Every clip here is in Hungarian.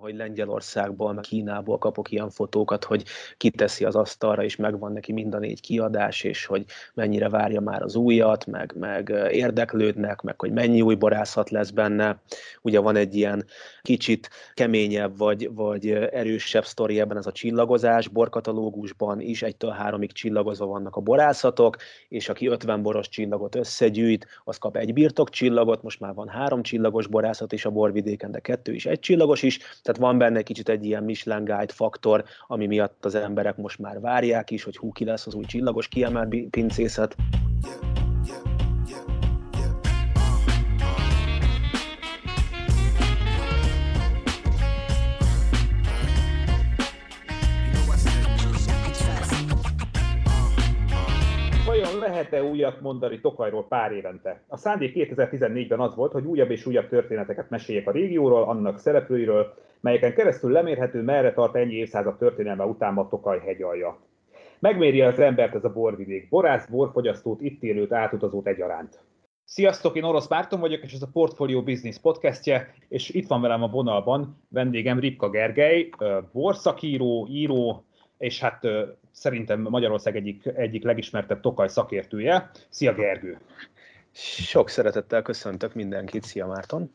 hogy Lengyelországból, meg Kínából kapok ilyen fotókat, hogy kiteszi az asztalra, és megvan neki mind a négy kiadás, és hogy mennyire várja már az újat, meg, meg érdeklődnek, meg hogy mennyi új borászat lesz benne. Ugye van egy ilyen kicsit keményebb, vagy, vagy erősebb sztori ebben ez a csillagozás, borkatalógusban is egytől háromig csillagozva vannak a borászatok, és aki 50 boros csillagot összegyűjt, az kap egy birtok csillagot, most már van három csillagos borászat is a borvidéken, de kettő is egy csillagos is, tehát van benne kicsit egy ilyen Michelin Guide faktor, ami miatt az emberek most már várják is, hogy hú, ki lesz az új csillagos kiemelt pincészet. Vajon lehet-e újat mondani Tokajról pár évente? A szándék 2014-ben az volt, hogy újabb és újabb történeteket meséljek a régióról, annak szereplőiről, melyeken keresztül lemérhető, merre tart ennyi évszázad történelme után a Tokaj hegyalja. Megméri az embert ez a borvidék, borász, borfogyasztót, itt élőt, átutazót egyaránt. Sziasztok, én Orosz Márton vagyok, és ez a Portfolio Business podcastje, és itt van velem a vonalban vendégem Ripka Gergely, borszakíró, író, és hát szerintem Magyarország egyik, egyik legismertebb Tokaj szakértője. Szia Gergő! Sok szeretettel köszöntök mindenkit, szia Márton!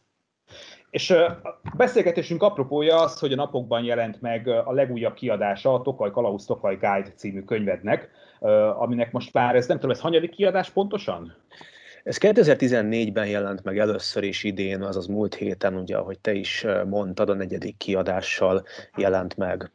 És a beszélgetésünk apropója az, hogy a napokban jelent meg a legújabb kiadása a Tokaj Kalausz Tokaj Guide című könyvednek, aminek most már, ez nem tudom, ez hanyadik kiadás pontosan? Ez 2014-ben jelent meg először is idén, azaz múlt héten, ugye, ahogy te is mondtad, a negyedik kiadással jelent meg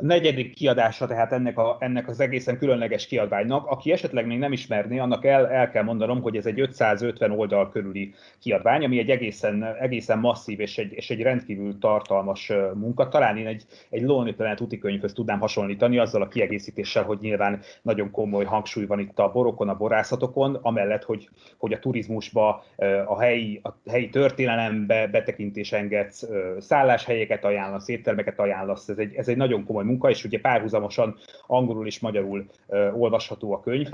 a negyedik kiadása tehát ennek, a, ennek az egészen különleges kiadványnak. Aki esetleg még nem ismerné, annak el, el kell mondanom, hogy ez egy 550 oldal körüli kiadvány, ami egy egészen, egészen masszív és egy, és egy rendkívül tartalmas munka. Talán én egy, egy Lonely Planet úti könyvhöz tudnám hasonlítani, azzal a kiegészítéssel, hogy nyilván nagyon komoly hangsúly van itt a borokon, a borászatokon, amellett, hogy, hogy a turizmusba, a helyi, a helyi történelembe betekintés engedsz, szálláshelyeket ajánlasz, éttermeket ajánlasz. Ez egy, ez egy nagyon komoly munka, és ugye párhuzamosan angolul és magyarul olvasható a könyv.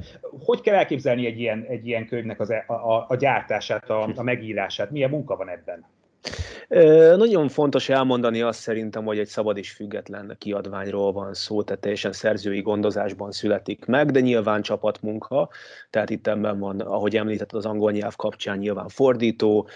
Hogy kell elképzelni egy ilyen, egy ilyen könyvnek az, e, a, a, a gyártását, a, a megírását? Milyen munka van ebben? Nagyon fontos elmondani azt szerintem, hogy egy szabad és független kiadványról van szó, tehát teljesen szerzői gondozásban születik meg, de nyilván csapatmunka, tehát itt ebben van, ahogy említetted, az angol nyelv kapcsán nyilván fordító,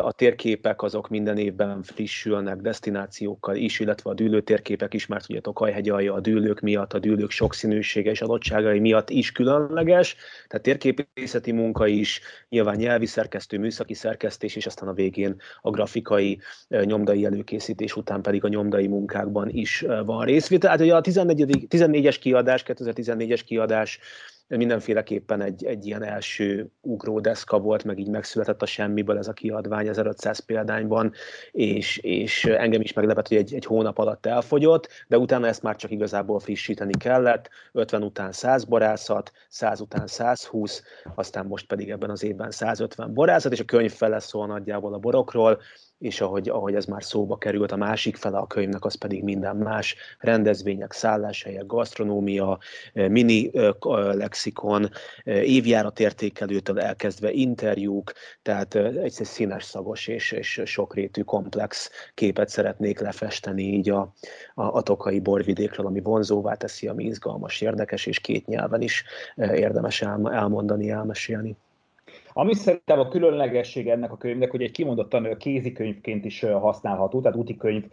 a térképek azok minden évben frissülnek destinációkkal is, illetve a dűlő térképek is, mert ugye Tokajhegy alja a dűlők miatt, a dűlők sokszínűsége és adottságai miatt is különleges, tehát térképészeti munka is, nyilván nyelvi szerkesztő, műszaki szerkesztés, és aztán a végén a grafikai nyomdai előkészítés után pedig a nyomdai munkákban is van részvétel. Tehát ugye a 14. 14-es kiadás, 2014-es kiadás mindenféleképpen egy, egy ilyen első ugródeszka volt, meg így megszületett a semmiből ez a kiadvány 1500 példányban, és, és engem is meglepett, hogy egy, egy hónap alatt elfogyott, de utána ezt már csak igazából frissíteni kellett, 50 után 100 borászat, 100 után 120, aztán most pedig ebben az évben 150 borászat, és a könyv fele szól nagyjából a borokról, és ahogy, ahogy ez már szóba került, a másik fele a könyvnek az pedig minden más, rendezvények, szálláshelyek, gasztronómia, mini lexikon, évjárat értékelőtől elkezdve interjúk, tehát egy színes szagos és, és sokrétű komplex képet szeretnék lefesteni így a, a, a tokai borvidékről, ami vonzóvá teszi, ami izgalmas, érdekes, és két nyelven is érdemes elmondani, elmesélni. Ami szerintem a különlegesség ennek a könyvnek, hogy egy kimondottan kézikönyvként is használható, tehát útikönyv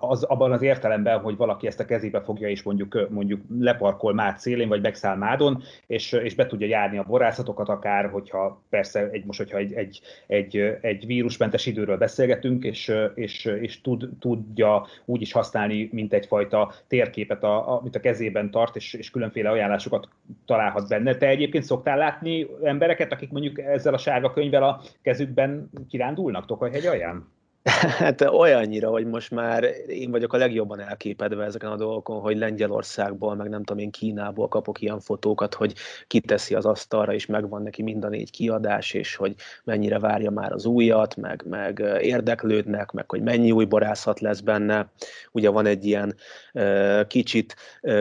az, abban az értelemben, hogy valaki ezt a kezébe fogja, és mondjuk, mondjuk leparkol Mád szélén, vagy megszáll Mádon, és, és be tudja járni a borászatokat akár, hogyha persze egy, most, hogyha egy, egy, egy, egy vírusmentes időről beszélgetünk, és, és, és tud, tudja úgy is használni, mint egyfajta térképet, a, amit a kezében tart, és, és különféle ajánlásokat találhat benne. Te egyébként szoktál látni embereket, akik mondjuk ezzel a sárga könyvvel a kezükben kirándulnak Tokajhegy alján? Hát olyannyira, hogy most már én vagyok a legjobban elképedve ezeken a dolgokon, hogy Lengyelországból, meg nem tudom én Kínából kapok ilyen fotókat, hogy kiteszi az asztalra, és megvan neki mind a négy kiadás, és hogy mennyire várja már az újat, meg, meg érdeklődnek, meg hogy mennyi új borászat lesz benne. Ugye van egy ilyen kicsit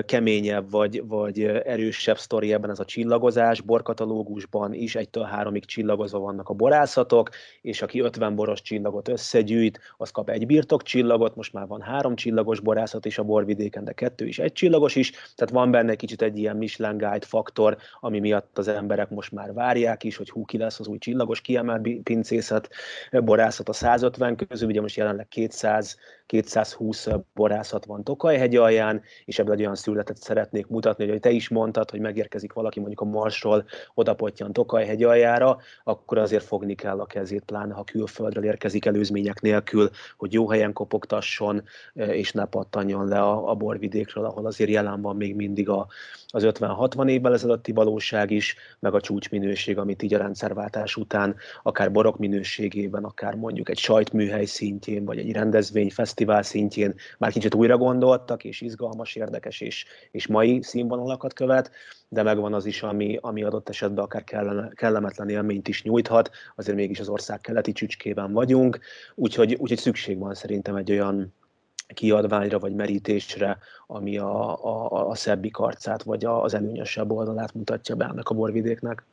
keményebb, vagy, vagy erősebb sztori ebben ez a csillagozás, borkatalógusban is egytől háromig csillagozva vannak a borászatok, és aki 50 boros csillagot összegy, gyűjt, az kap egy birtok csillagot, most már van három csillagos borászat is a borvidéken, de kettő is egy csillagos is, tehát van benne kicsit egy ilyen Michelin Guide faktor, ami miatt az emberek most már várják is, hogy hú, ki lesz az új csillagos kiemelt pincészet, borászat a 150 közül, ugye most jelenleg 200 220 borászat van Tokajhegy alján, és ebből egy olyan születet szeretnék mutatni, hogy te is mondtad, hogy megérkezik valaki mondjuk a Marsról, odapottyan Tokajhegy aljára, akkor azért fogni kell a kezét, pláne ha külföldről érkezik előzmények nélkül, hogy jó helyen kopogtasson, és ne pattanjon le a, a borvidékről, ahol azért jelen van még mindig a, az 50-60 évvel ezelőtti valóság is, meg a csúcsminőség, amit így a rendszerváltás után akár borok minőségében, akár mondjuk egy sajtműhely szintjén, vagy egy rendezvény, fesztivál szintjén már kicsit újra gondoltak, és izgalmas, érdekes és, és mai színvonalakat követ, de megvan az is, ami, ami adott esetben akár kellemetlen élményt is nyújthat, azért mégis az ország keleti csücskében vagyunk, úgyhogy, úgyhogy szükség van szerintem egy olyan kiadványra vagy merítésre, ami a, a, a szebbik arcát vagy az előnyösebb oldalát mutatja be ennek a borvidéknek.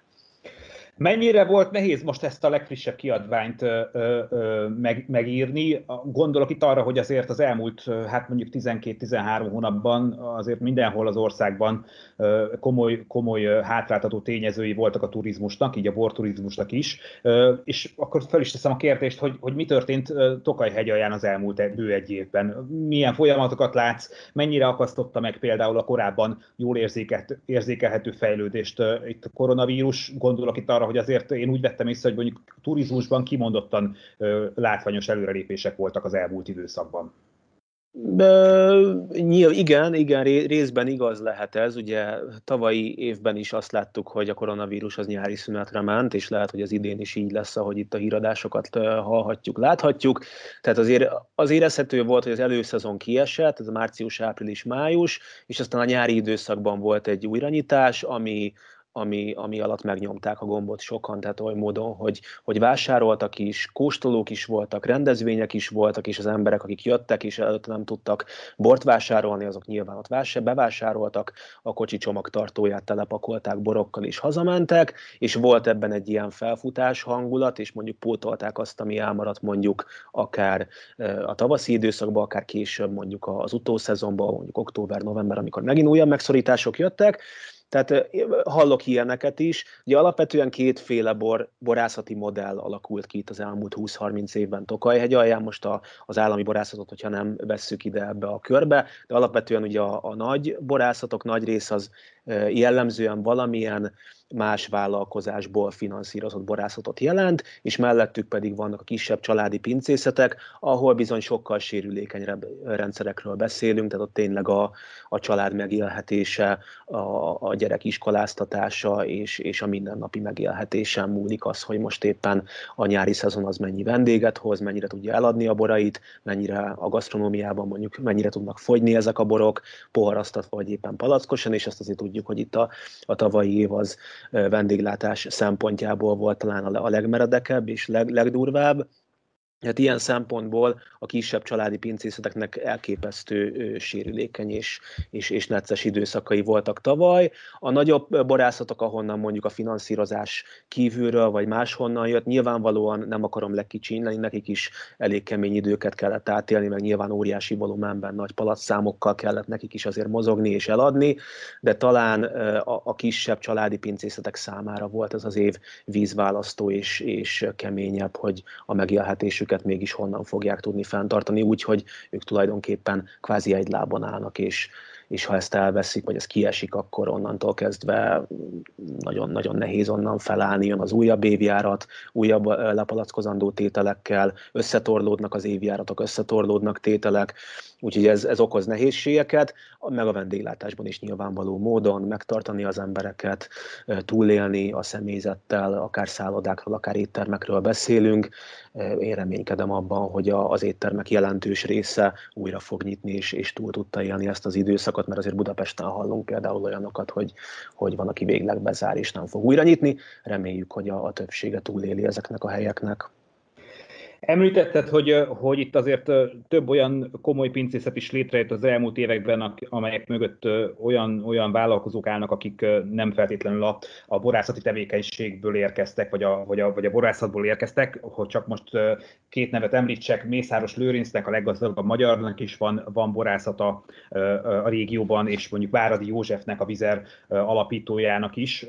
Mennyire volt nehéz most ezt a legfrissebb kiadványt ö, ö, meg, megírni? Gondolok itt arra, hogy azért az elmúlt, hát mondjuk 12-13 hónapban azért mindenhol az országban ö, komoly, komoly hátráltató tényezői voltak a turizmusnak, így a borturizmusnak is. Ö, és akkor fel is teszem a kérdést, hogy, hogy mi történt Tokaj-hegyalján az elmúlt bő egy évben? Milyen folyamatokat látsz? Mennyire akasztotta meg például a korábban jól érzékelhető fejlődést itt a koronavírus? Gondolok itt arra, hogy azért én úgy vettem észre, hogy mondjuk turizmusban kimondottan látványos előrelépések voltak az elmúlt időszakban. Nyilv, igen, igen, részben igaz lehet ez. Ugye tavalyi évben is azt láttuk, hogy a koronavírus az nyári szünetre ment, és lehet, hogy az idén is így lesz, ahogy itt a híradásokat hallhatjuk, láthatjuk. Tehát azért az érezhető volt, hogy az előszezon kiesett, ez a március, április, május, és aztán a nyári időszakban volt egy újranyitás, ami, ami, ami alatt megnyomták a gombot sokan, tehát oly módon, hogy, hogy vásároltak is, kóstolók is voltak, rendezvények is voltak, és az emberek, akik jöttek és előtte nem tudtak bort vásárolni, azok nyilván ott vásár, bevásároltak, a kocsi csomagtartóját telepakolták borokkal és hazamentek, és volt ebben egy ilyen felfutás hangulat, és mondjuk pótolták azt, ami elmaradt mondjuk akár a tavaszi időszakban, akár később mondjuk az utószezonban, mondjuk október-november, amikor megint újabb megszorítások jöttek, tehát hallok ilyeneket is. Ugye alapvetően kétféle bor, borászati modell alakult ki itt az elmúlt 20-30 évben Tokajhegy alján, most a, az állami borászatot, hogyha nem vesszük ide ebbe a körbe, de alapvetően ugye a, a nagy borászatok nagy rész az jellemzően valamilyen más vállalkozásból finanszírozott borászatot jelent, és mellettük pedig vannak a kisebb családi pincészetek, ahol bizony sokkal sérülékenyebb rendszerekről beszélünk, tehát ott tényleg a, a család megélhetése, a, a gyerek iskoláztatása és, és a mindennapi megélhetésen múlik az, hogy most éppen a nyári szezon az mennyi vendéget hoz, mennyire tudja eladni a borait, mennyire a gasztronómiában mondjuk mennyire tudnak fogyni ezek a borok, poharasztatva vagy éppen palackosan, és azt azért tudjuk, hogy itt a, a tavalyi év az vendéglátás szempontjából volt talán a legmeredekebb és leg, legdurvább. Hát ilyen szempontból a kisebb családi pincészeteknek elképesztő sérülékeny és, és, és necces időszakai voltak tavaly. A nagyobb borászatok, ahonnan mondjuk a finanszírozás kívülről vagy máshonnan jött, nyilvánvalóan nem akarom lekicsinni, nekik is elég kemény időket kellett átélni, meg nyilván óriási volumenben nagy palatszámokkal kellett nekik is azért mozogni és eladni, de talán a, a kisebb családi pincészetek számára volt ez az év vízválasztó és, és keményebb, hogy a megélhetésük életüket mégis honnan fogják tudni fenntartani, úgyhogy ők tulajdonképpen kvázi egy lábon állnak, és, és ha ezt elveszik, vagy ez kiesik, akkor onnantól kezdve nagyon-nagyon nehéz onnan felállni, jön az újabb évjárat, újabb lepalackozandó tételekkel, összetorlódnak az évjáratok, összetorlódnak tételek, úgyhogy ez, ez okoz nehézségeket, meg a vendéglátásban is nyilvánvaló módon megtartani az embereket, túlélni a személyzettel, akár szállodákról, akár éttermekről beszélünk. Én reménykedem abban, hogy az éttermek jelentős része újra fog nyitni, és, és túl tudta élni ezt az időszakot, mert azért Budapesten hallunk például olyanokat, hogy, hogy van, aki végleg bezár és nem fog újra nyitni. Reméljük, hogy a, a többsége túléli ezeknek a helyeknek. Említetted, hogy, hogy itt azért több olyan komoly pincészet is létrejött az elmúlt években, amelyek mögött olyan, olyan vállalkozók állnak, akik nem feltétlenül a, a borászati tevékenységből érkeztek, vagy a, vagy, a, vagy a borászatból érkeztek, hogy csak most két nevet említsek, Mészáros Lőrincnek, a leggazdagabb magyarnak is van, van borászata a régióban, és mondjuk Váradi Józsefnek, a Vizer alapítójának is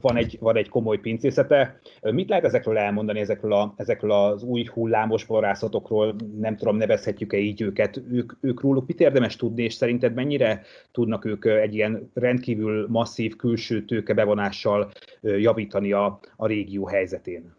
van egy, van egy komoly pincészete. Mit lehet ezekről elmondani, ezekről, a, ezekről az új hullámos borászatokról, nem tudom, nevezhetjük-e így őket, ők, ők róluk mit érdemes tudni, és szerinted mennyire tudnak ők egy ilyen rendkívül masszív külső tőke bevonással javítani a, a régió helyzetén?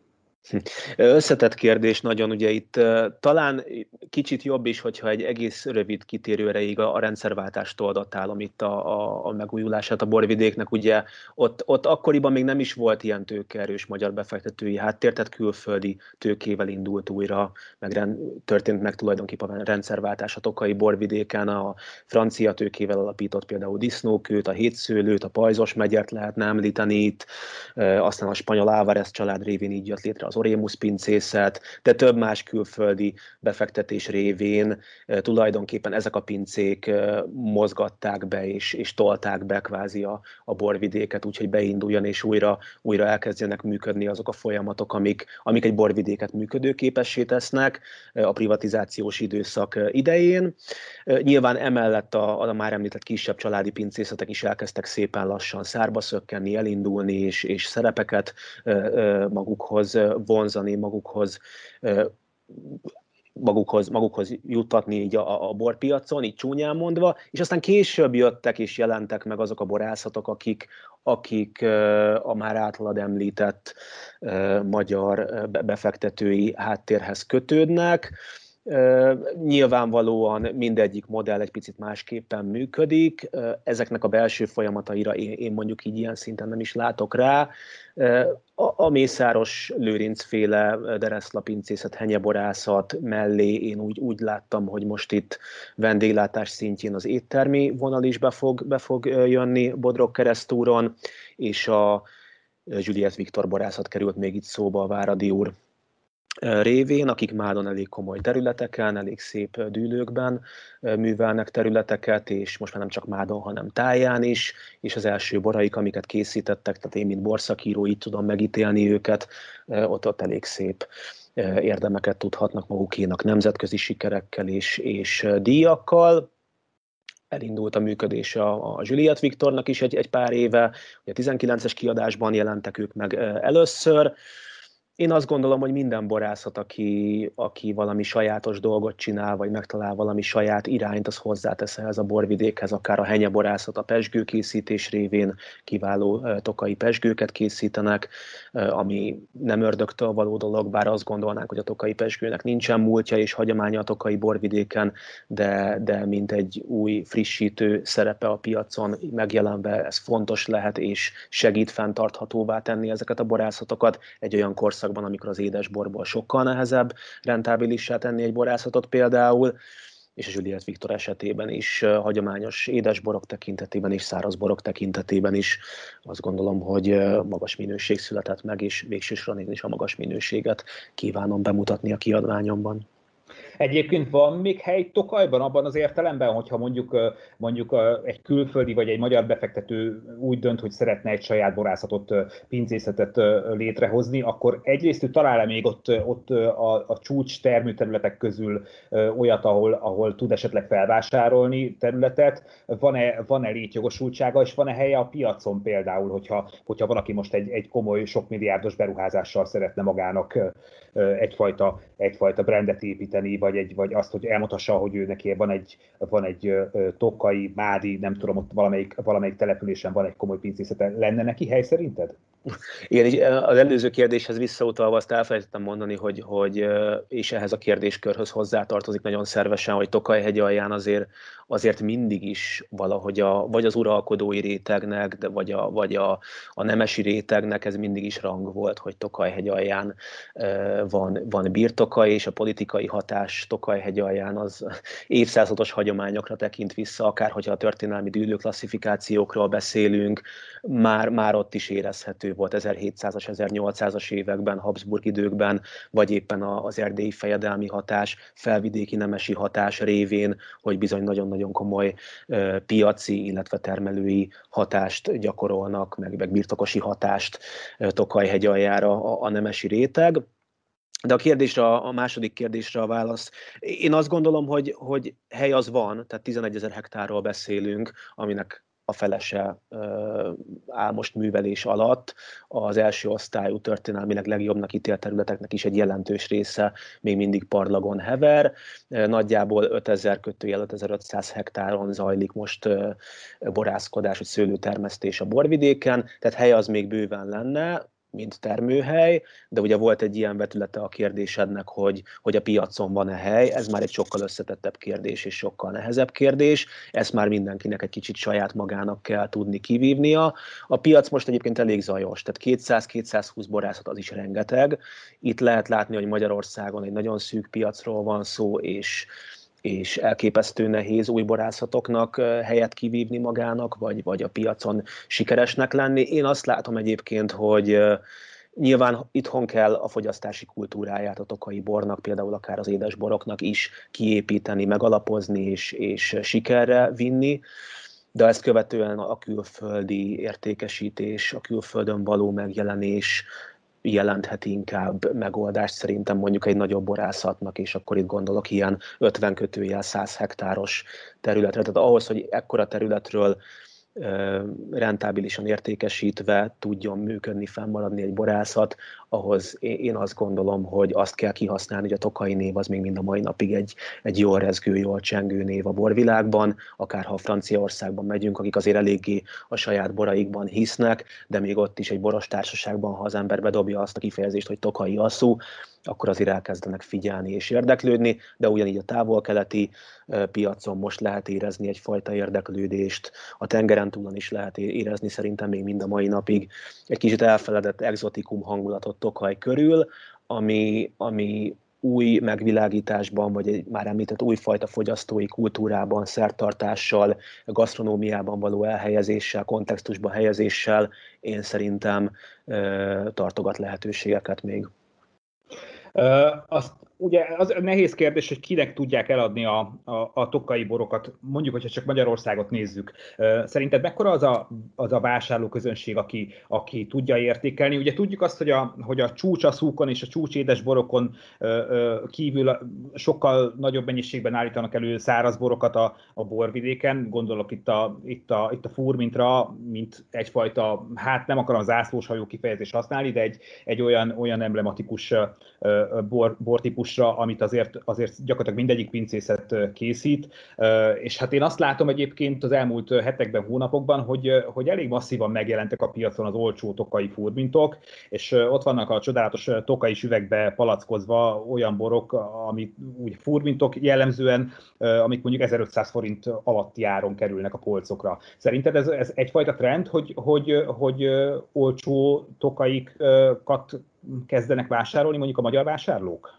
Összetett kérdés nagyon, ugye itt talán kicsit jobb is, hogyha egy egész rövid kitérő erejéig a, a rendszerváltástól itt a, a, a megújulását a borvidéknek. Ugye ott, ott akkoriban még nem is volt ilyen tőkeerős magyar befektetői háttér, tehát külföldi tőkével indult újra, meg rend, történt meg tulajdonképpen a rendszerváltás a Tokai borvidéken, a francia tőkével alapított például disznókőt, a hétszőlőt, a pajzos megyert lehetne említeni itt, aztán a spanyol Álvarez család révén így jött létre az Orémus pincészet, de több más külföldi befektetés révén tulajdonképpen ezek a pincék mozgatták be és, és tolták be kvázi a, a borvidéket, úgyhogy beinduljon és újra, újra elkezdjenek működni azok a folyamatok, amik, amik egy borvidéket működőképessé tesznek a privatizációs időszak idején. Nyilván emellett a, a már említett kisebb családi pincészetek is elkezdtek szépen lassan szárba szökkenni, elindulni és, és szerepeket magukhoz vonzani magukhoz magukhoz, magukhoz juttatni így a, a borpiacon, így csúnyán mondva, és aztán később jöttek és jelentek meg azok a borászatok, akik, akik a már általad említett magyar befektetői háttérhez kötődnek, Nyilvánvalóan mindegyik modell egy picit másképpen működik, ezeknek a belső folyamataira én, mondjuk így ilyen szinten nem is látok rá. A, Mészáros Lőrinc féle dereszlapincészet, henyeborászat mellé én úgy, úgy láttam, hogy most itt vendéglátás szintjén az éttermi vonal is be fog, be fog jönni Bodrog keresztúron, és a Juliet Viktor borászat került még itt szóba a Váradi úr révén, akik mádon elég komoly területeken, elég szép dűlőkben művelnek területeket, és most már nem csak mádon, hanem táján is, és az első boraik, amiket készítettek, tehát én, mint borszakíró, így tudom megítélni őket, ott, ott elég szép érdemeket tudhatnak magukénak nemzetközi sikerekkel és, és díjakkal. Elindult a működés a, a Juliet Viktornak is egy, egy pár éve, ugye a 19-es kiadásban jelentek ők meg először, én azt gondolom, hogy minden borászat, aki, aki valami sajátos dolgot csinál, vagy megtalál valami saját irányt, az hozzátesz ehhez a borvidékhez, akár a henyeborászat a pesgőkészítés révén kiváló tokai pesgőket készítenek, ami nem ördögtől való dolog, bár azt gondolnánk, hogy a tokai pesgőnek nincsen múltja és hagyománya a tokai borvidéken, de, de mint egy új frissítő szerepe a piacon megjelenve, ez fontos lehet és segít fenntarthatóvá tenni ezeket a borászatokat egy olyan korszak időszakban, amikor az édesborból sokkal nehezebb rentábilissá tenni egy borászatot például, és a Juliet Viktor esetében is hagyományos édesborok tekintetében és szárazborok tekintetében is azt gondolom, hogy magas minőség született meg, és végsősorban én is a magas minőséget kívánom bemutatni a kiadványomban. Egyébként van még hely Tokajban abban az értelemben, hogyha mondjuk, mondjuk egy külföldi vagy egy magyar befektető úgy dönt, hogy szeretne egy saját borászatot, pincészetet létrehozni, akkor egyrészt ő talál-e még ott, ott a, a csúcs termőterületek közül olyat, ahol, ahol tud esetleg felvásárolni területet, van-e, van-e létjogosultsága, és van-e helye a piacon például, hogyha, hogyha valaki most egy, egy komoly, sok milliárdos beruházással szeretne magának egyfajta, egyfajta brandet építeni, vagy, egy, vagy azt, hogy elmutassa, hogy ő neki van egy, van egy tokai, mádi, nem tudom, ott valamelyik, valamelyik településen van egy komoly pincészete. Lenne neki hely szerinted? Igen, az előző kérdéshez visszautalva azt elfelejtettem mondani, hogy, hogy és ehhez a kérdéskörhöz hozzátartozik nagyon szervesen, hogy Tokaj hegy alján azért, azért mindig is valahogy a, vagy az uralkodói rétegnek, de vagy, a, vagy a, a nemesi rétegnek ez mindig is rang volt, hogy Tokaj hegy alján van, van birtoka, és a politikai hatás Tokaj hegy alján az évszázados hagyományokra tekint vissza, akár hogyha a történelmi dűlő klasszifikációkról beszélünk, már, már ott is érezhető volt 1700-as, 1800-as években, Habsburg időkben, vagy éppen az erdélyi fejedelmi hatás, felvidéki nemesi hatás révén, hogy bizony nagyon-nagyon komoly piaci, illetve termelői hatást gyakorolnak, meg, meg birtokosi hatást Tokaj aljára a, a nemesi réteg. De a kérdésre, a második kérdésre a válasz. Én azt gondolom, hogy, hogy hely az van, tehát 11 ezer hektárról beszélünk, aminek a felese áll most művelés alatt. Az első osztályú történelmileg legjobbnak ítélt területeknek is egy jelentős része még mindig parlagon hever. Nagyjából 5000 kötőjel 5500 hektáron zajlik most borászkodás, vagy szőlőtermesztés a borvidéken, tehát hely az még bőven lenne mint termőhely, de ugye volt egy ilyen vetülete a kérdésednek, hogy, hogy a piacon van-e hely, ez már egy sokkal összetettebb kérdés és sokkal nehezebb kérdés, ezt már mindenkinek egy kicsit saját magának kell tudni kivívnia. A piac most egyébként elég zajos, tehát 200-220 borászat az is rengeteg. Itt lehet látni, hogy Magyarországon egy nagyon szűk piacról van szó, és és elképesztő nehéz új borászatoknak helyet kivívni magának, vagy, vagy a piacon sikeresnek lenni. Én azt látom egyébként, hogy Nyilván itthon kell a fogyasztási kultúráját a tokai bornak, például akár az édesboroknak is kiépíteni, megalapozni és, és sikerre vinni, de ezt követően a külföldi értékesítés, a külföldön való megjelenés jelenthet inkább megoldást szerintem mondjuk egy nagyobb borászatnak, és akkor itt gondolok ilyen 50 kötőjel 100 hektáros területre. Tehát ahhoz, hogy ekkora területről rentábilisan értékesítve tudjon működni, fennmaradni egy borászat, ahhoz én azt gondolom, hogy azt kell kihasználni, hogy a tokai név az még mind a mai napig egy, egy jól rezgő, jól csengő név a borvilágban, akár ha Franciaországban megyünk, akik azért eléggé a saját boraikban hisznek, de még ott is egy boros társaságban, ha az ember bedobja azt a kifejezést, hogy tokai asszú, akkor azért elkezdenek figyelni és érdeklődni, de ugyanígy a távol-keleti piacon most lehet érezni egyfajta érdeklődést, a tengeren túlon is lehet érezni szerintem még mind a mai napig. Egy kicsit elfeledett exotikum hangulatot Tokaj körül, ami, ami új megvilágításban, vagy egy már említett újfajta fogyasztói kultúrában, szertartással, gasztronómiában való elhelyezéssel, kontextusba helyezéssel én szerintem tartogat lehetőségeket még. Azt ugye az nehéz kérdés, hogy kinek tudják eladni a, a, a tokai borokat, mondjuk, hogyha csak Magyarországot nézzük. Szerinted mekkora az a, az a vásárló közönség, aki, aki tudja értékelni? Ugye tudjuk azt, hogy a, hogy a csúcsaszúkon és a csúcsédes borokon kívül sokkal nagyobb mennyiségben állítanak elő száraz borokat a, a borvidéken, gondolok itt a, itt a, itt a furmintra, mint egyfajta, hát nem akarom zászlós hajó kifejezést használni, de egy, egy olyan, olyan emblematikus bor, bortípus típusra, amit azért, azért gyakorlatilag mindegyik pincészet készít, és hát én azt látom egyébként az elmúlt hetekben, hónapokban, hogy, hogy elég masszívan megjelentek a piacon az olcsó tokai furmintok, és ott vannak a csodálatos tokai üvegbe palackozva olyan borok, amik úgy furmintok jellemzően, amik mondjuk 1500 forint alatti áron kerülnek a polcokra. Szerinted ez, ez egyfajta trend, hogy, hogy, hogy olcsó tokaikat kezdenek vásárolni mondjuk a magyar vásárlók?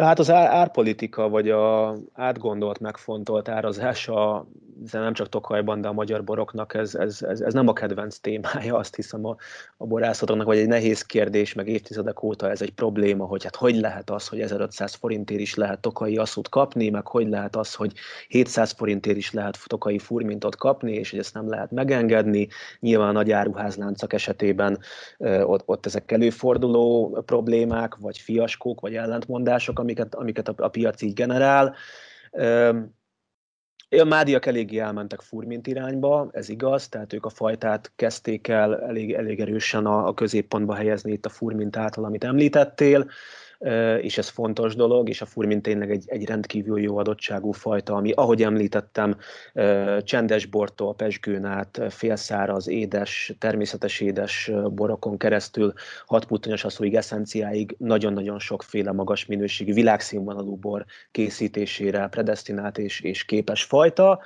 Hát az árpolitika, vagy a átgondolt, megfontolt árazása de nem csak Tokajban, de a magyar boroknak ez, ez, ez, ez nem a kedvenc témája, azt hiszem a, a borászatoknak, vagy egy nehéz kérdés, meg évtizedek óta ez egy probléma, hogy hát hogy lehet az, hogy 1500 forintért is lehet tokai asszút kapni, meg hogy lehet az, hogy 700 forintért is lehet tokai furmintot kapni, és hogy ezt nem lehet megengedni. Nyilván a nagy áruházláncak esetében ott, ott ezek előforduló problémák, vagy fiaskók, vagy ellentmondások, amiket, amiket a, a piac így generál. A mádiak eléggé elmentek furmint irányba, ez igaz, tehát ők a fajtát kezdték el elég, elég erősen a, a középpontba helyezni itt a furmint által, amit említettél és ez fontos dolog, és a furmin tényleg egy, egy rendkívül jó adottságú fajta, ami, ahogy említettem, csendes bortól, pesgőn át, félszáraz, édes, természetes édes borokon keresztül, hatputtonyos asszóig, eszenciáig nagyon-nagyon sokféle magas minőségű világszínvonalú bor készítésére predestinált és, és képes fajta.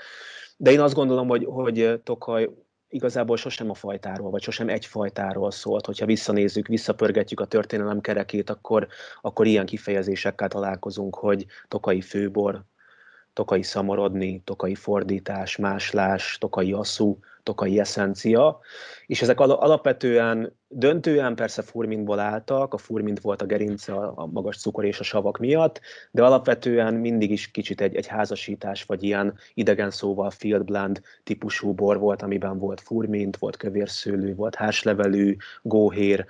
De én azt gondolom, hogy, hogy Tokaj igazából sosem a fajtáról, vagy sosem egy fajtáról szólt. Hogyha visszanézzük, visszapörgetjük a történelem kerekét, akkor, akkor ilyen kifejezésekkel találkozunk, hogy tokai főbor, tokai szamorodni, tokai fordítás, máslás, tokai asszú, tokai eszencia, és ezek alapvetően döntően persze furmintból álltak, a furmint volt a gerince a magas cukor és a savak miatt, de alapvetően mindig is kicsit egy, egy házasítás, vagy ilyen idegen szóval field blend típusú bor volt, amiben volt furmint, volt kövérszőlő, volt háslevelű, góhér,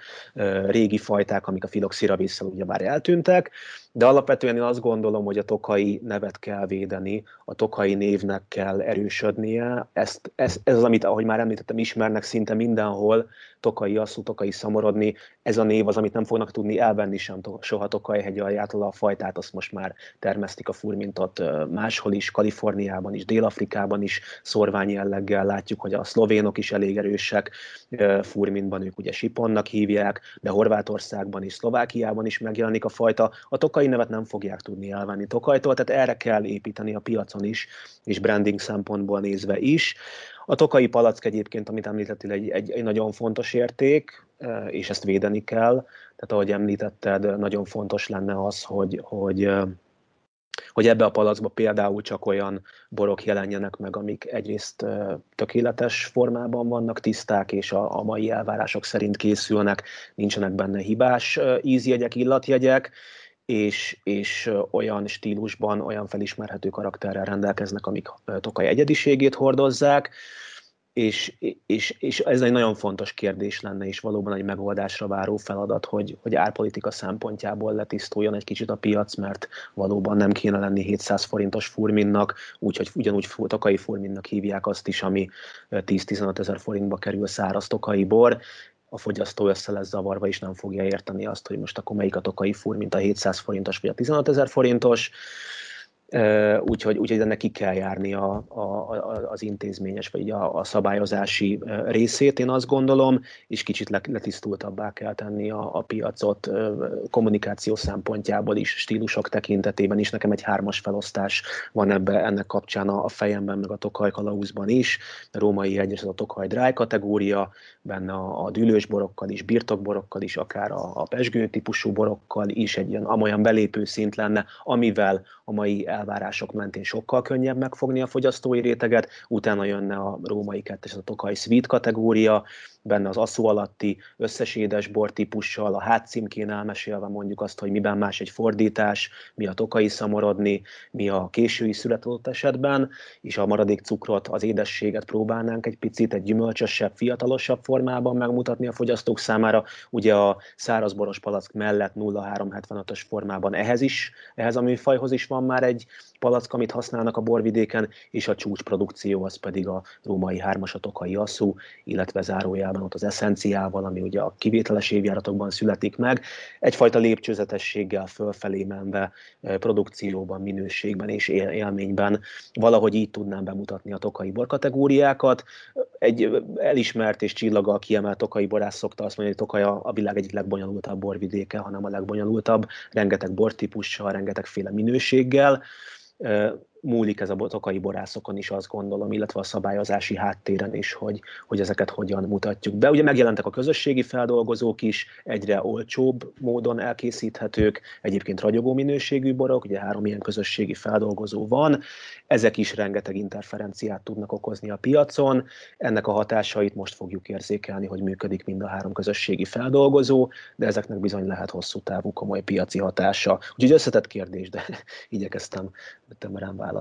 régi fajták, amik a filoxira vissza ugye már eltűntek, de alapvetően én azt gondolom, hogy a tokai nevet kell védeni, a tokai névnek kell erősödnie. Ezt, ez, ez az, amit, ahogy már említettem, ismernek szinte mindenhol, tokai asszú, tokai szamorodni. Ez a név az, amit nem fognak tudni elvenni sem soha Tokai hegy aljától a fajtát, azt most már termesztik a furmintot máshol is, Kaliforniában is, Dél-Afrikában is szorvány jelleggel látjuk, hogy a szlovénok is elég erősek furmintban, ők ugye siponnak hívják, de Horvátországban és Szlovákiában is megjelenik a fajta. A tokai nevet nem fogják tudni elvenni Tokajtól, tehát erre kell építeni a piacon is, és branding szempontból nézve is. A tokai palack egyébként, amit említettél, egy, egy, egy nagyon fontos érték, és ezt védeni kell. Tehát ahogy említetted, nagyon fontos lenne az, hogy, hogy hogy ebbe a palackba például csak olyan borok jelenjenek meg, amik egyrészt tökéletes formában vannak, tiszták, és a, a mai elvárások szerint készülnek, nincsenek benne hibás ízjegyek, illatjegyek, és, és olyan stílusban, olyan felismerhető karakterrel rendelkeznek, amik Tokaj egyediségét hordozzák, és, és, és ez egy nagyon fontos kérdés lenne, és valóban egy megoldásra váró feladat, hogy, hogy árpolitika szempontjából letisztuljon egy kicsit a piac, mert valóban nem kéne lenni 700 forintos furminnak, úgyhogy ugyanúgy tokai furminnak hívják azt is, ami 10-15 ezer forintba kerül száraz tokai bor, a fogyasztó össze lesz zavarva, és nem fogja érteni azt, hogy most akkor melyik a tokai fur, mint a 700 forintos vagy a 15 ezer forintos úgyhogy, úgyhogy ennek ki kell járni a, a, az intézményes vagy a, a szabályozási részét, én azt gondolom, és kicsit letisztultabbá kell tenni a, a piacot kommunikáció szempontjából is, stílusok tekintetében is. Nekem egy hármas felosztás van ebbe, ennek kapcsán a, a fejemben, meg a Tokaj Kalauzban is. A római egyes a Tokaj Dry kategória, benne a, a dűlős borokkal is, birtokborokkal is, akár a, a pesgő típusú borokkal is egy ilyen amolyan belépő szint lenne, amivel a mai elvárások mentén sokkal könnyebb megfogni a fogyasztói réteget, utána jönne a római kettes, a Tokai Sweet kategória, benne az asszú alatti összes édesbor típussal, a hátcímkén elmesélve mondjuk azt, hogy miben más egy fordítás, mi a tokai szamorodni, mi a késői született esetben, és a maradék cukrot, az édességet próbálnánk egy picit egy gyümölcsösebb, fiatalosabb formában megmutatni a fogyasztók számára. Ugye a szárazboros palack mellett 0,375-ös formában ehhez is, ehhez a műfajhoz is van már egy palack, amit használnak a borvidéken, és a csúcsprodukció az pedig a római hármas, a tokai asszú, illetve zárójában ott az eszenciával, ami ugye a kivételes évjáratokban születik meg, egyfajta lépcsőzetességgel fölfelé menve produkcióban, minőségben és élményben. Valahogy így tudnám bemutatni a tokai borkategóriákat. Egy elismert és csillaggal kiemelt tokai borász szokta azt mondani, hogy Tokaj a világ egyik legbonyolultabb borvidéke, hanem a legbonyolultabb, rengeteg bortípussal, rengetegféle minőséggel, uh, múlik ez a tokai borászokon is, azt gondolom, illetve a szabályozási háttéren is, hogy, hogy ezeket hogyan mutatjuk be. Ugye megjelentek a közösségi feldolgozók is, egyre olcsóbb módon elkészíthetők, egyébként ragyogó minőségű borok, ugye három ilyen közösségi feldolgozó van, ezek is rengeteg interferenciát tudnak okozni a piacon, ennek a hatásait most fogjuk érzékelni, hogy működik mind a három közösségi feldolgozó, de ezeknek bizony lehet hosszú távú komoly piaci hatása. Úgyhogy összetett kérdés, de igyekeztem rám válaszolni.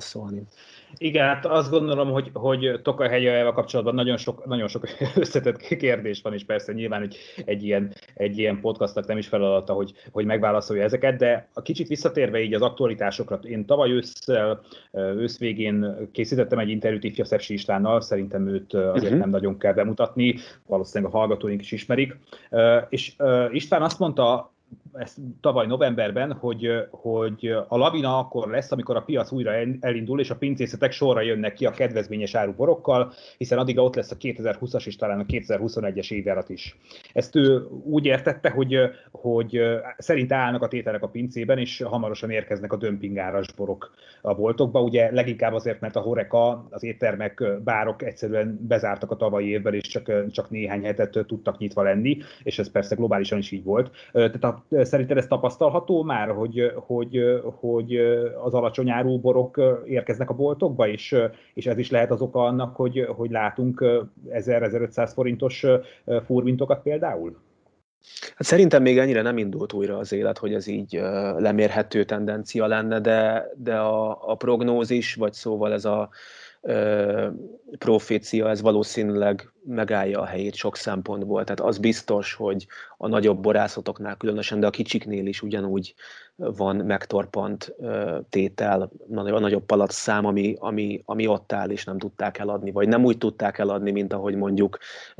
Igen, hát azt gondolom, hogy, hogy Tokaj hegyelvel kapcsolatban nagyon sok, nagyon sok összetett kérdés van, és persze nyilván hogy egy ilyen, egy ilyen podcastnak nem is feladata, hogy, hogy megválaszolja ezeket, de a kicsit visszatérve így az aktualitásokra, én tavaly ősszel, ősz végén készítettem egy interjút Ifja Szepsi Istvánnal, szerintem őt azért uh-huh. nem nagyon kell bemutatni, valószínűleg a hallgatóink is ismerik, és István azt mondta ezt tavaly novemberben, hogy, hogy a lavina akkor lesz, amikor a piac újra elindul, és a pincészetek sorra jönnek ki a kedvezményes áruborokkal, hiszen addig ott lesz a 2020-as és talán a 2021-es évjárat is. Ezt ő úgy értette, hogy, hogy szerint állnak a tételek a pincében, és hamarosan érkeznek a dömpingáras borok a boltokba. Ugye leginkább azért, mert a horeka, az éttermek, bárok egyszerűen bezártak a tavalyi évben, és csak, csak néhány hetet tudtak nyitva lenni, és ez persze globálisan is így volt. Tehát a Szerinted ez tapasztalható már, hogy, hogy, hogy az alacsony árú borok érkeznek a boltokba, és, és ez is lehet az oka annak, hogy, hogy látunk 1000-1500 forintos furmintokat például? Hát szerintem még ennyire nem indult újra az élet, hogy ez így lemérhető tendencia lenne, de, de a, a prognózis, vagy szóval ez a profécia, ez valószínűleg megállja a helyét sok szempontból. Tehát az biztos, hogy a nagyobb borászatoknál különösen, de a kicsiknél is ugyanúgy van megtorpant tétel, a nagyobb palac szám, ami, ami, ami ott áll, és nem tudták eladni, vagy nem úgy tudták eladni, mint ahogy mondjuk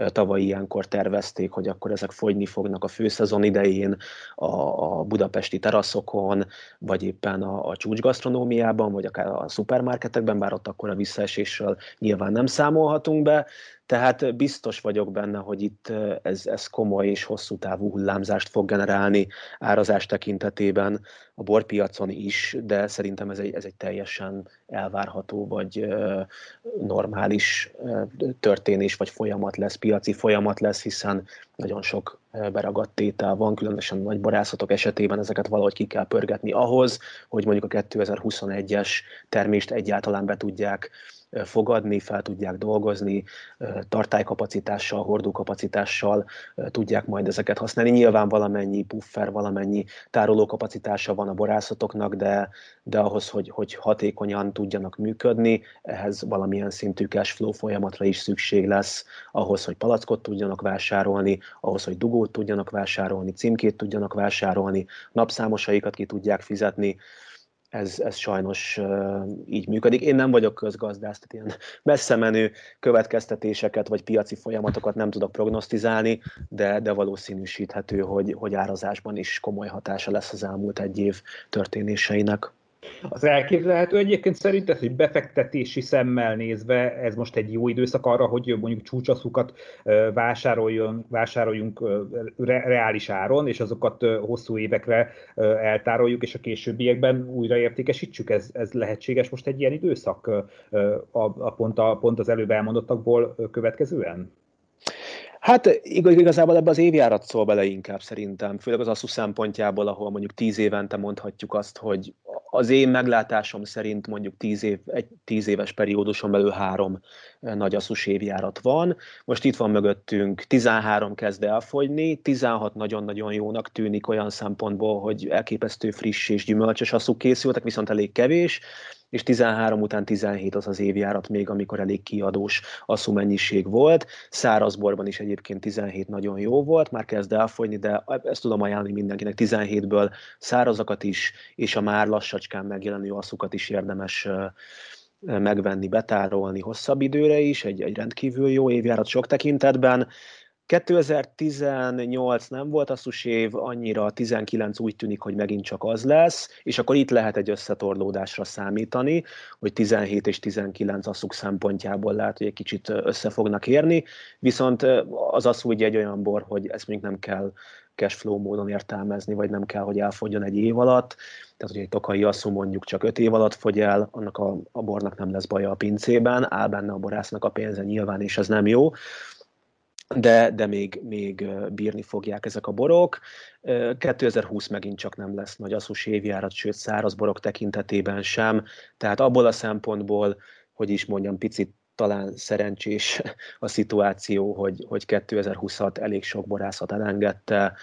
tavaly ilyenkor tervezték, hogy akkor ezek fogyni fognak a főszezon idején a, a budapesti teraszokon, vagy éppen a, a csúcsgasztronómiában, vagy akár a szupermarketekben, bár ott akkor a visszaesésről nyilván nem számolhatunk be, tehát biztos vagyok benne, hogy itt ez, ez komoly és hosszú távú hullámzást fog generálni árazás tekintetében a borpiacon is, de szerintem ez egy, ez egy teljesen elvárható vagy normális történés vagy folyamat lesz, piaci folyamat lesz, hiszen nagyon sok beragadt tétel van, különösen nagy borászatok esetében ezeket valahogy ki kell pörgetni ahhoz, hogy mondjuk a 2021-es termést egyáltalán be tudják fogadni, fel tudják dolgozni, tartálykapacitással, hordókapacitással tudják majd ezeket használni. Nyilván valamennyi puffer, valamennyi tárolókapacitása van a borászatoknak, de, de ahhoz, hogy, hogy hatékonyan tudjanak működni, ehhez valamilyen szintű cash flow folyamatra is szükség lesz, ahhoz, hogy palackot tudjanak vásárolni, ahhoz, hogy dugót tudjanak vásárolni, címkét tudjanak vásárolni, napszámosaikat ki tudják fizetni, ez, ez sajnos így működik. Én nem vagyok közgazdász, tehát ilyen messze menő következtetéseket vagy piaci folyamatokat nem tudok prognosztizálni, de, de valószínűsíthető, hogy, hogy árazásban is komoly hatása lesz az elmúlt egy év történéseinek. Az elképzelhető egyébként szerinted, hogy befektetési szemmel nézve ez most egy jó időszak arra, hogy mondjuk csúcsaszukat vásároljon, vásároljunk reális áron, és azokat hosszú évekre eltároljuk, és a későbbiekben újra értékesítsük? Ez, ez lehetséges most egy ilyen időszak a, a, pont, a pont az előbb elmondottakból következően? Hát igazából ebbe az évjárat szól bele inkább szerintem, főleg az ASZU szempontjából, ahol mondjuk tíz évente mondhatjuk azt, hogy az én meglátásom szerint mondjuk tíz, év, egy tíz éves perióduson belül három nagy asszus évjárat van. Most itt van mögöttünk, 13 kezd elfogyni, 16 nagyon-nagyon jónak tűnik olyan szempontból, hogy elképesztő friss és gyümölcsös asszuk készültek, viszont elég kevés és 13 után 17 az az évjárat még, amikor elég kiadós asszú mennyiség volt. Szárazborban is egyébként 17 nagyon jó volt, már kezd elfogyni, de ezt tudom ajánlani mindenkinek, 17-ből szárazakat is, és a már lassacskán megjelenő asszukat is érdemes megvenni, betárolni hosszabb időre is, egy, egy rendkívül jó évjárat sok tekintetben. 2018 nem volt asszus év, annyira 19 úgy tűnik, hogy megint csak az lesz, és akkor itt lehet egy összetorlódásra számítani, hogy 17 és 19 asszuk szempontjából lehet, hogy egy kicsit össze fognak érni, viszont az asszú ugye egy olyan bor, hogy ezt még nem kell cashflow módon értelmezni, vagy nem kell, hogy elfogjon egy év alatt. Tehát, hogy egy tokai asszú mondjuk csak öt év alatt fogy el, annak a, a bornak nem lesz baja a pincében, áll benne a borásznak a pénze nyilván, és ez nem jó de, de még, még bírni fogják ezek a borok. 2020 megint csak nem lesz nagy asszus évjárat, sőt száraz borok tekintetében sem, tehát abból a szempontból, hogy is mondjam, picit talán szerencsés a szituáció, hogy, hogy 2020-at elég sok borászat elengedte,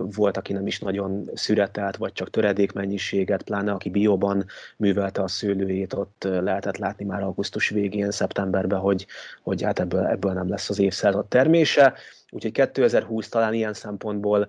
volt, aki nem is nagyon szüretelt, vagy csak töredékmennyiséget, pláne aki bióban művelte a szőlőjét, ott lehetett látni már augusztus végén, szeptemberben, hogy, hogy hát ebből, ebből nem lesz az évszázad termése. Úgyhogy 2020 talán ilyen szempontból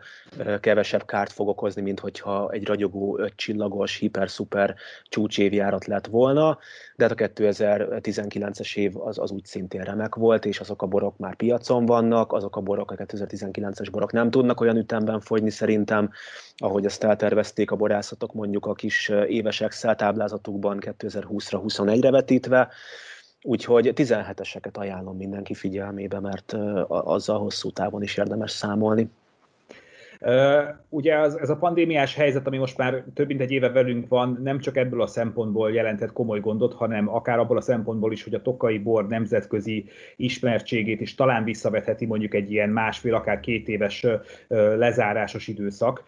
kevesebb kárt fog okozni, mint hogyha egy ragyogó, ötcsillagos, hiper-szuper csúcsévjárat lett volna, de hát a 2019-es év az, az úgy szintén remek volt, és azok a borok már piacon vannak, azok a borok, a 2019-es borok nem tudnak olyan ütemben fogyni szerintem, ahogy ezt eltervezték a borászatok mondjuk a kis éves Excel táblázatukban 2020-ra, 21-re vetítve, Úgyhogy 17-eseket ajánlom mindenki figyelmébe, mert azzal hosszú távon is érdemes számolni. Ugye az, ez a pandémiás helyzet, ami most már több mint egy éve velünk van, nem csak ebből a szempontból jelentett komoly gondot, hanem akár abból a szempontból is, hogy a tokai bor nemzetközi ismertségét is talán visszavetheti mondjuk egy ilyen másfél, akár két éves lezárásos időszak,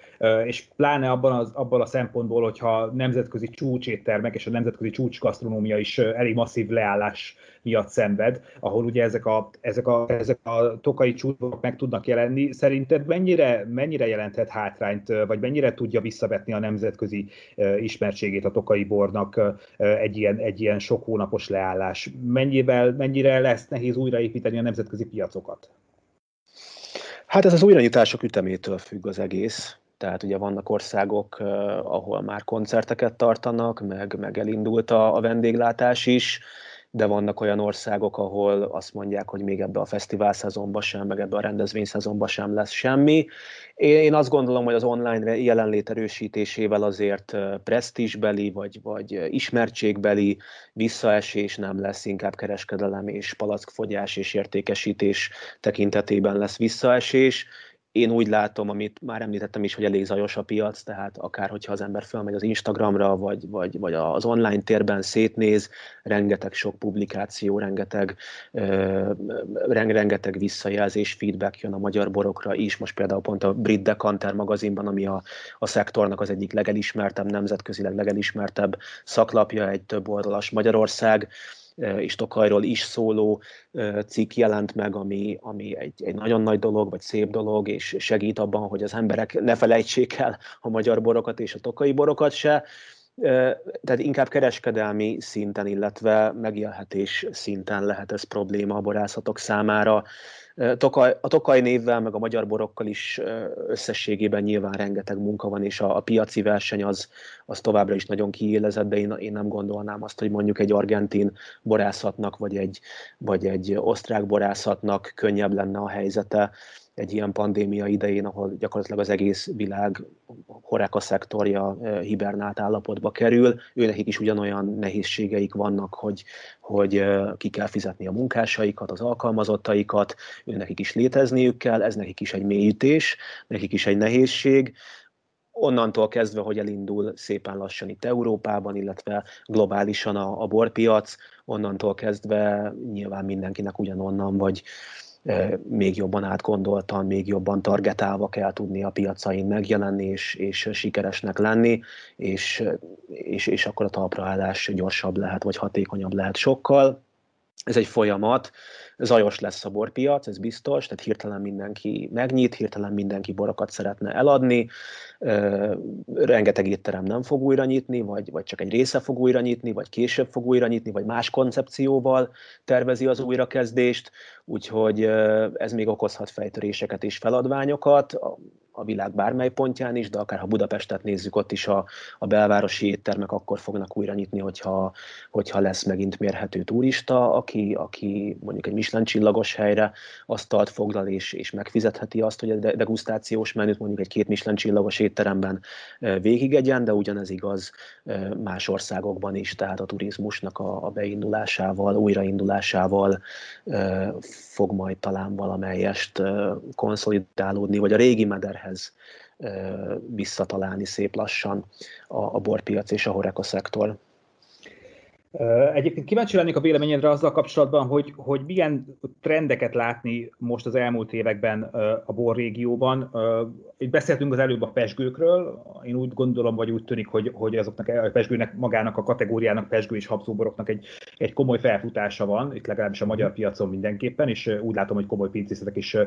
és pláne abban, az, abban a szempontból, hogyha nemzetközi csúcséttermek és a nemzetközi csúcsgasztronómia is elég masszív leállás miatt szenved, ahol ugye ezek a, ezek a, ezek a tokai csúcsok meg tudnak jelenni. Szerinted mennyire, mennyire jelenthet hátrányt, vagy mennyire tudja visszavetni a nemzetközi ismertségét a tokai bornak egy ilyen, egy ilyen sok hónapos leállás? Mennyivel, mennyire lesz nehéz újraépíteni a nemzetközi piacokat? Hát ez az újranyitások ütemétől függ az egész. Tehát ugye vannak országok, ahol már koncerteket tartanak, meg, meg elindult a, a vendéglátás is de vannak olyan országok, ahol azt mondják, hogy még ebbe a fesztivál szezonban sem, meg ebbe a rendezvény szezonban sem lesz semmi. Én azt gondolom, hogy az online jelenlét erősítésével azért presztízsbeli, vagy, vagy ismertségbeli visszaesés nem lesz, inkább kereskedelem és palackfogyás és értékesítés tekintetében lesz visszaesés én úgy látom, amit már említettem is, hogy elég zajos a piac, tehát akár hogyha az ember felmegy az Instagramra, vagy, vagy, vagy az online térben szétnéz, rengeteg sok publikáció, rengeteg, ö, rengeteg visszajelzés, feedback jön a magyar borokra is. Most például pont a Brit Decanter magazinban, ami a, a szektornak az egyik legelismertebb, nemzetközileg legelismertebb szaklapja, egy több oldalas Magyarország, és Tokajról is szóló cikk jelent meg, ami, ami egy, egy nagyon nagy dolog, vagy szép dolog, és segít abban, hogy az emberek ne felejtsék el a magyar borokat és a tokai borokat se. Tehát inkább kereskedelmi szinten, illetve megélhetés szinten lehet ez probléma a borászatok számára. Tokaj, a Tokaj névvel, meg a magyar borokkal is összességében nyilván rengeteg munka van, és a, a piaci verseny az, az továbbra is nagyon kiélezett, de én, én nem gondolnám azt, hogy mondjuk egy argentin borászatnak, vagy egy, vagy egy osztrák borászatnak könnyebb lenne a helyzete egy ilyen pandémia idején, ahol gyakorlatilag az egész világ horeca szektorja hibernált állapotba kerül, őnekik is ugyanolyan nehézségeik vannak, hogy, hogy ki kell fizetni a munkásaikat, az alkalmazottaikat, őnekik is létezniük kell, ez nekik is egy mélyítés, nekik is egy nehézség, onnantól kezdve, hogy elindul szépen lassan itt Európában, illetve globálisan a, a borpiac, onnantól kezdve nyilván mindenkinek ugyanonnan vagy még jobban átgondoltan, még jobban targetálva kell tudni a piacain megjelenni és, és sikeresnek lenni, és, és, és akkor a talpraállás gyorsabb lehet, vagy hatékonyabb lehet sokkal. Ez egy folyamat, zajos lesz a borpiac, ez biztos, tehát hirtelen mindenki megnyit, hirtelen mindenki borokat szeretne eladni, rengeteg étterem nem fog újra nyitni, vagy, vagy csak egy része fog újra nyitni, vagy később fog újra nyitni, vagy más koncepcióval tervezi az újrakezdést, úgyhogy ez még okozhat fejtöréseket és feladványokat a világ bármely pontján is, de akár ha Budapestet nézzük, ott is a, a belvárosi éttermek akkor fognak újra nyitni, hogyha, hogyha lesz megint mérhető turista, aki, aki mondjuk egy Michelin csillagos helyre asztalt foglal és, és megfizetheti azt, hogy a degustációs menüt mondjuk egy két Michelin csillagos étteremben végigegyen, de ugyanez igaz más országokban is, tehát a turizmusnak a, a beindulásával, újraindulásával fog majd talán valamelyest konszolidálódni, vagy a régi mederhez visszatalálni szép lassan a, a borpiac és a horeka szektor. Egyébként kíváncsi lennék a véleményedre azzal kapcsolatban, hogy, hogy milyen trendeket látni most az elmúlt években a bor régióban. Itt beszéltünk az előbb a pesgőkről, én úgy gondolom, vagy úgy tűnik, hogy, hogy azoknak a pesgőnek magának a kategóriának, pesgő és habszóboroknak egy, egy komoly felfutása van, itt legalábbis a magyar piacon mindenképpen, és úgy látom, hogy komoly pincészetek is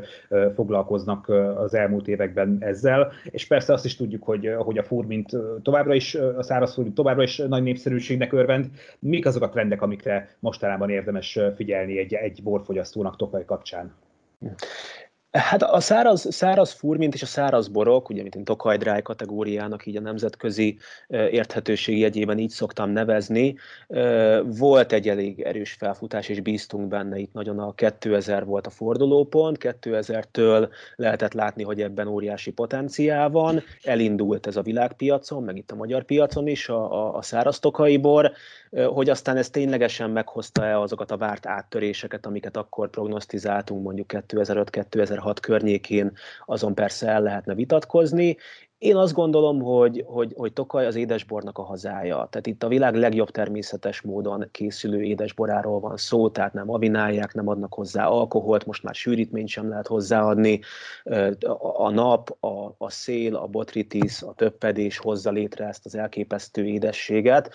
foglalkoznak az elmúlt években ezzel, és persze azt is tudjuk, hogy, hogy a furmint továbbra is, a száraz furmint továbbra is nagy népszerűségnek örvend, mik azok a trendek, amikre mostanában érdemes figyelni egy, egy borfogyasztónak Tokaj kapcsán? Hát a száraz, száraz furmint és a száraz borok, ugye mint Tokaj Dry kategóriának így a nemzetközi érthetőség jegyében így szoktam nevezni, volt egy elég erős felfutás, és bíztunk benne itt nagyon a 2000 volt a fordulópont, 2000-től lehetett látni, hogy ebben óriási potenciál van, elindult ez a világpiacon, meg itt a magyar piacon is a, a, a száraz tokai bor, hogy aztán ez ténylegesen meghozta-e azokat a várt áttöréseket, amiket akkor prognosztizáltunk mondjuk 2005-2006 2006 környékén, azon persze el lehetne vitatkozni. Én azt gondolom, hogy, hogy, hogy Tokaj az édesbornak a hazája. Tehát itt a világ legjobb természetes módon készülő édesboráról van szó, tehát nem avinálják, nem adnak hozzá alkoholt, most már sűrítményt sem lehet hozzáadni. A nap, a, a szél, a botritis, a töppedés hozza létre ezt az elképesztő édességet,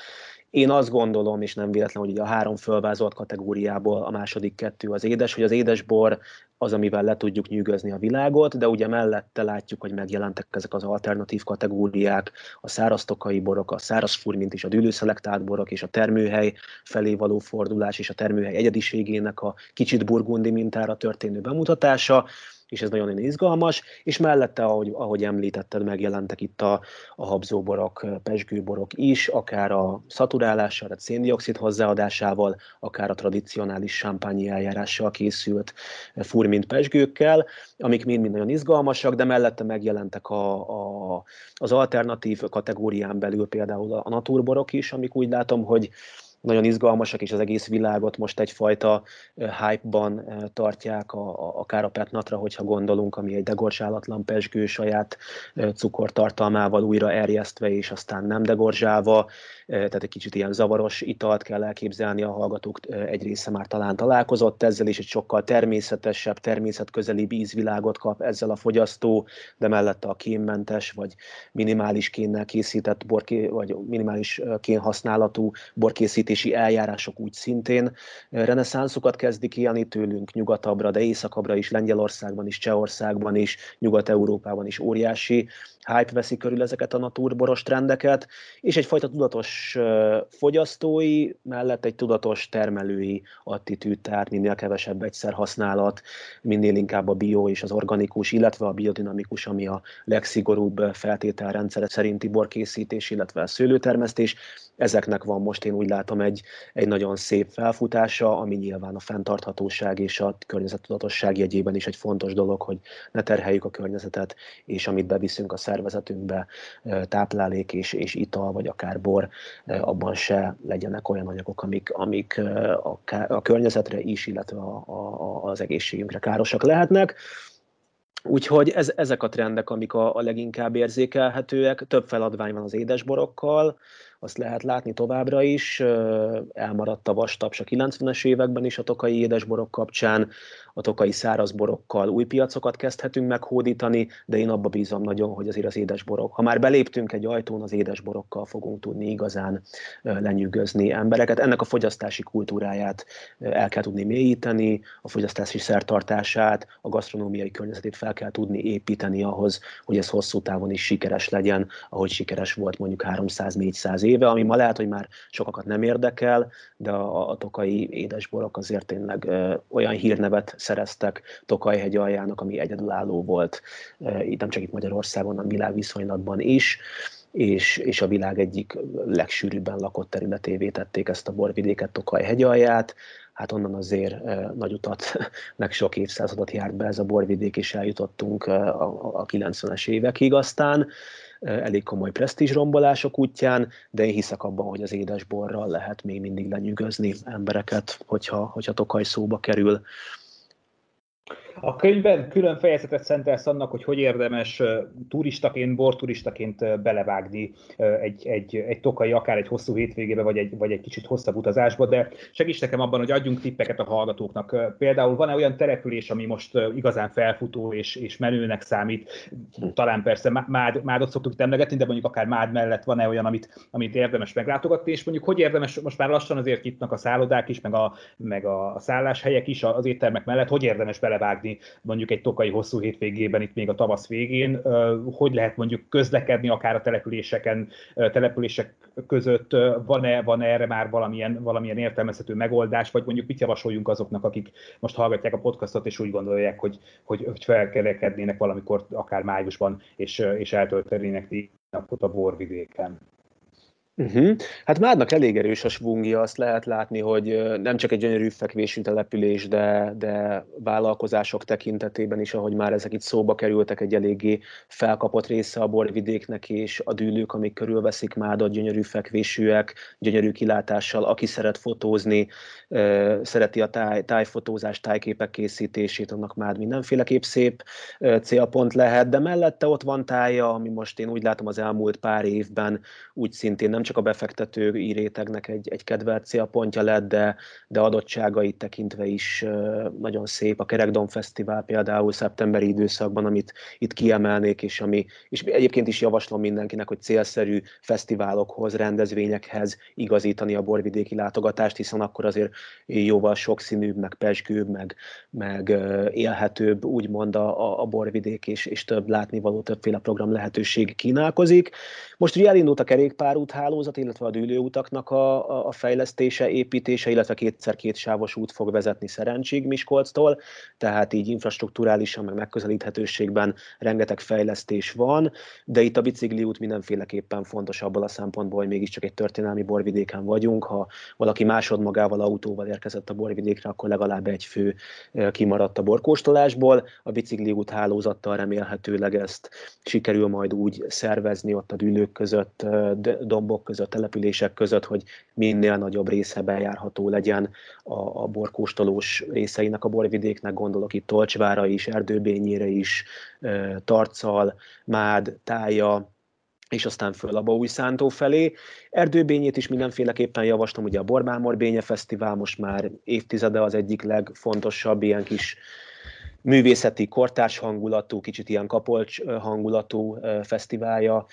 én azt gondolom, és nem véletlen, hogy a három fölvázolt kategóriából a második kettő az édes, hogy az édesbor az, amivel le tudjuk nyűgözni a világot, de ugye mellette látjuk, hogy megjelentek ezek az alternatív kategóriák, a száraztokai borok, a száraz furmint és a dűlőszelektált borok, és a termőhely felé való fordulás, és a termőhely egyediségének a kicsit burgundi mintára történő bemutatása, és ez nagyon izgalmas, és mellette, ahogy, ahogy említetted, megjelentek itt a, a habzóborok, pesgőborok is, akár a szaturálással, a széndiokszid hozzáadásával, akár a tradicionális sámpányi eljárással készült furmint pesgőkkel, amik mind-mind nagyon izgalmasak, de mellette megjelentek a, a, az alternatív kategórián belül például a naturborok is, amik úgy látom, hogy nagyon izgalmasak, és az egész világot most egyfajta hype-ban tartják, a, a, akár a petnatra, hogyha gondolunk, ami egy degorzsálatlan pesgő saját cukortartalmával újra erjesztve, és aztán nem degorzsálva, tehát egy kicsit ilyen zavaros italt kell elképzelni, a hallgatók egy része már talán találkozott ezzel, és egy sokkal természetesebb, természetközelibb ízvilágot kap ezzel a fogyasztó, de mellette a kénmentes, vagy minimális kénnel készített borké, vagy minimális kén használatú borkészítési eljárások úgy szintén reneszánszokat kezdik élni tőlünk nyugatabbra, de északabbra is, Lengyelországban is, Csehországban is, Nyugat-Európában is óriási hype veszi körül ezeket a naturboros trendeket, és egyfajta tudatos fogyasztói mellett egy tudatos termelői attitűd, tehát minél kevesebb egyszer használat, minél inkább a bio és az organikus, illetve a biodinamikus, ami a legszigorúbb feltételrendszere szerinti borkészítés, illetve a szőlőtermesztés. Ezeknek van most én úgy látom egy, egy nagyon szép felfutása, ami nyilván a fenntarthatóság és a környezettudatosság jegyében is egy fontos dolog, hogy ne terheljük a környezetet, és amit beviszünk a szervezetünkbe, táplálék és, és ital, vagy akár bor, abban se legyenek olyan anyagok, amik, amik a, a környezetre is, illetve a, a, az egészségünkre károsak lehetnek. Úgyhogy ez, ezek a trendek, amik a, a leginkább érzékelhetőek. Több feladvány van az édesborokkal, azt lehet látni továbbra is. Elmaradt a vastaps a 90-es években is a tokai édesborok kapcsán a tokai szárazborokkal új piacokat kezdhetünk meghódítani, de én abba bízom nagyon, hogy azért az édesborok, ha már beléptünk egy ajtón, az édesborokkal fogunk tudni igazán lenyűgözni embereket. Ennek a fogyasztási kultúráját el kell tudni mélyíteni, a fogyasztási szertartását, a gasztronómiai környezetét fel kell tudni építeni ahhoz, hogy ez hosszú távon is sikeres legyen, ahogy sikeres volt mondjuk 300-400 éve, ami ma lehet, hogy már sokakat nem érdekel, de a, a tokai édesborok azért tényleg ö, olyan hírnevet szereztek Tokajhegy aljának, ami egyedülálló volt, itt nem csak itt Magyarországon, hanem világviszonylatban is és, és a világ egyik legsűrűbben lakott területévé tették ezt a borvidéket, Tokaj hegyalját. Hát onnan azért nagy utat, meg sok évszázadot járt be ez a borvidék, és eljutottunk a, a 90-es évekig aztán elég komoly presztízsrombolások útján, de én hiszek abban, hogy az édesborral lehet még mindig lenyűgözni embereket, hogyha, hogyha Tokaj szóba kerül. A könyvben külön fejezetet szentelsz annak, hogy hogy érdemes turistaként, borturistaként belevágni egy, egy, egy tokai, akár egy hosszú hétvégébe, vagy egy, vagy egy kicsit hosszabb utazásba, de segíts nekem abban, hogy adjunk tippeket a hallgatóknak. Például van-e olyan település, ami most igazán felfutó és, és menőnek számít? Talán persze Mád, Mádot szoktuk itt emlegetni, de mondjuk akár Mád mellett van-e olyan, amit, amit érdemes meglátogatni, és mondjuk hogy érdemes, most már lassan azért nyitnak a szállodák is, meg a, meg a szálláshelyek is az éttermek mellett, hogy érdemes belevágni látni mondjuk egy tokai hosszú hétvégében, itt még a tavasz végén, hogy lehet mondjuk közlekedni akár a településeken, települések között, van-e, van erre már valamilyen, valamilyen értelmezhető megoldás, vagy mondjuk mit javasoljunk azoknak, akik most hallgatják a podcastot, és úgy gondolják, hogy, hogy, hogy felkerekednének valamikor akár májusban, és, és eltöltenének napot a borvidéken. Uh-huh. Hát Mádnak elég erős a svungja, azt lehet látni, hogy nem csak egy gyönyörű fekvésű település, de, de vállalkozások tekintetében is, ahogy már ezek itt szóba kerültek, egy eléggé felkapott része a borvidéknek, és a dűlők, amik körülveszik Mádot, gyönyörű fekvésűek, gyönyörű kilátással, aki szeret fotózni, szereti a táj, tájfotózás, tájképek készítését, annak már mindenféleképp szép célpont lehet, de mellette ott van tája, ami most én úgy látom az elmúlt pár évben úgy szintén nem csak a befektetői rétegnek egy, egy kedvelt célpontja lett, de, de adottságait tekintve is nagyon szép. A Kerekdom Fesztivál például szeptemberi időszakban, amit itt kiemelnék, és ami, és egyébként is javaslom mindenkinek, hogy célszerű fesztiválokhoz, rendezvényekhez igazítani a borvidéki látogatást, hiszen akkor azért jóval sokszínűbb, meg pesgőbb, meg, meg élhetőbb, úgymond a, a borvidék, és, és több látnivaló, többféle program lehetőség kínálkozik. Most ugye elindult a kerékpárút hálózat, illetve a dűlőutaknak a, a fejlesztése, építése, illetve kétszer két sávos út fog vezetni Szerencsig Miskolctól, tehát így infrastruktúrálisan, meg megközelíthetőségben rengeteg fejlesztés van, de itt a bicikliút mindenféleképpen fontos abból a szempontból, hogy mégiscsak egy történelmi borvidéken vagyunk. Ha valaki másodmagával, autóval érkezett a borvidékre, akkor legalább egy fő kimaradt a borkóstolásból. A bicikliút hálózattal remélhetőleg ezt sikerül majd úgy szervezni ott a dűlők között, dombok között, települések között, hogy minél nagyobb része bejárható legyen a, a borkóstolós részeinek a borvidéknek, gondolok itt Tolcsvára is, Erdőbényére is, Tarcal, Mád, Tája, és aztán föl a Baúj Szántó felé. Erdőbényét is mindenféleképpen javaslom, ugye a Borbámor Bénye Fesztivál most már évtizede az egyik legfontosabb ilyen kis művészeti, kortárs hangulatú, kicsit ilyen kapolcs hangulatú fesztiválja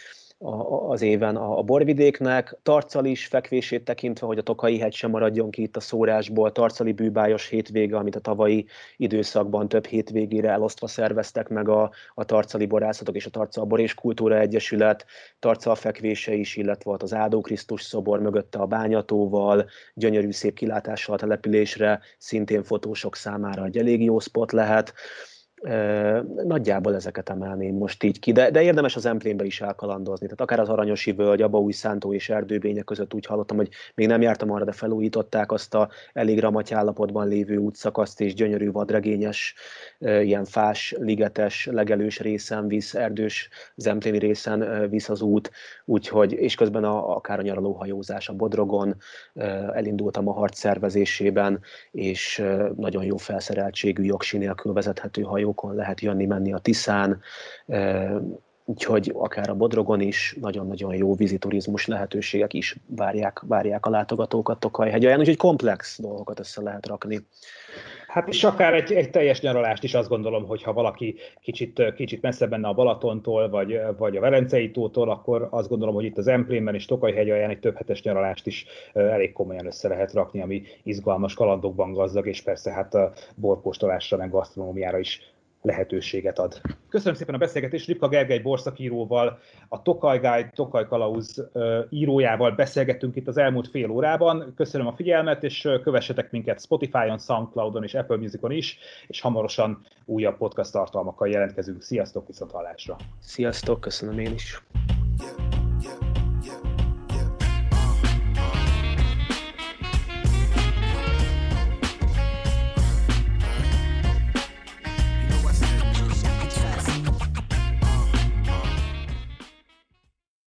az éven a, borvidéknek. Tarcal is fekvését tekintve, hogy a Tokai hegy sem maradjon ki itt a szórásból. Tarcali bűbájos hétvége, amit a tavalyi időszakban több hétvégére elosztva szerveztek meg a, a Tarcali borászatok és a Tarcal Bor és Kultúra Egyesület. Tarcal fekvése is, illetve volt az Áldó Krisztus szobor mögötte a bányatóval, gyönyörű szép kilátással a településre, szintén fotósok számára egy elég jó spot lehet. Nagyjából ezeket emelném most így ki, de, de érdemes az emplénbe is elkalandozni. Tehát akár az Aranyosi völgy, Abaúj Szántó és Erdőbények között úgy hallottam, hogy még nem jártam arra, de felújították azt a elég ramaty állapotban lévő útszakaszt, és gyönyörű vadregényes, ilyen fás, ligetes, legelős részen visz, erdős, zempléni részen visz az út, úgyhogy, és közben a, akár a nyaralóhajózás a Bodrogon, elindultam a harc szervezésében, és nagyon jó felszereltségű, jogsi nélkül vezethető hajó hajókon lehet jönni-menni a Tiszán, úgyhogy akár a Bodrogon is nagyon-nagyon jó víziturizmus lehetőségek is várják, várják a látogatókat Tokajhegyen, úgyhogy komplex dolgokat össze lehet rakni. Hát és akár egy, egy teljes nyaralást is azt gondolom, hogy ha valaki kicsit, kicsit messzebb benne a Balatontól, vagy, vagy a Verencei tótól, akkor azt gondolom, hogy itt az Emplénben és Tokajhegyen egy több hetes nyaralást is elég komolyan össze lehet rakni, ami izgalmas kalandokban gazdag, és persze hát a borkóstolásra, meg gasztronómiára is lehetőséget ad. Köszönöm szépen a beszélgetést Ripka Gergely borszakíróval, a Tokaj Guide, Tokaj Kalauz írójával beszélgettünk itt az elmúlt fél órában. Köszönöm a figyelmet, és kövessetek minket Spotify-on, Soundcloud-on és Apple Music-on is, és hamarosan újabb podcast tartalmakkal jelentkezünk. Sziasztok, viszont hallásra! Sziasztok, köszönöm én is!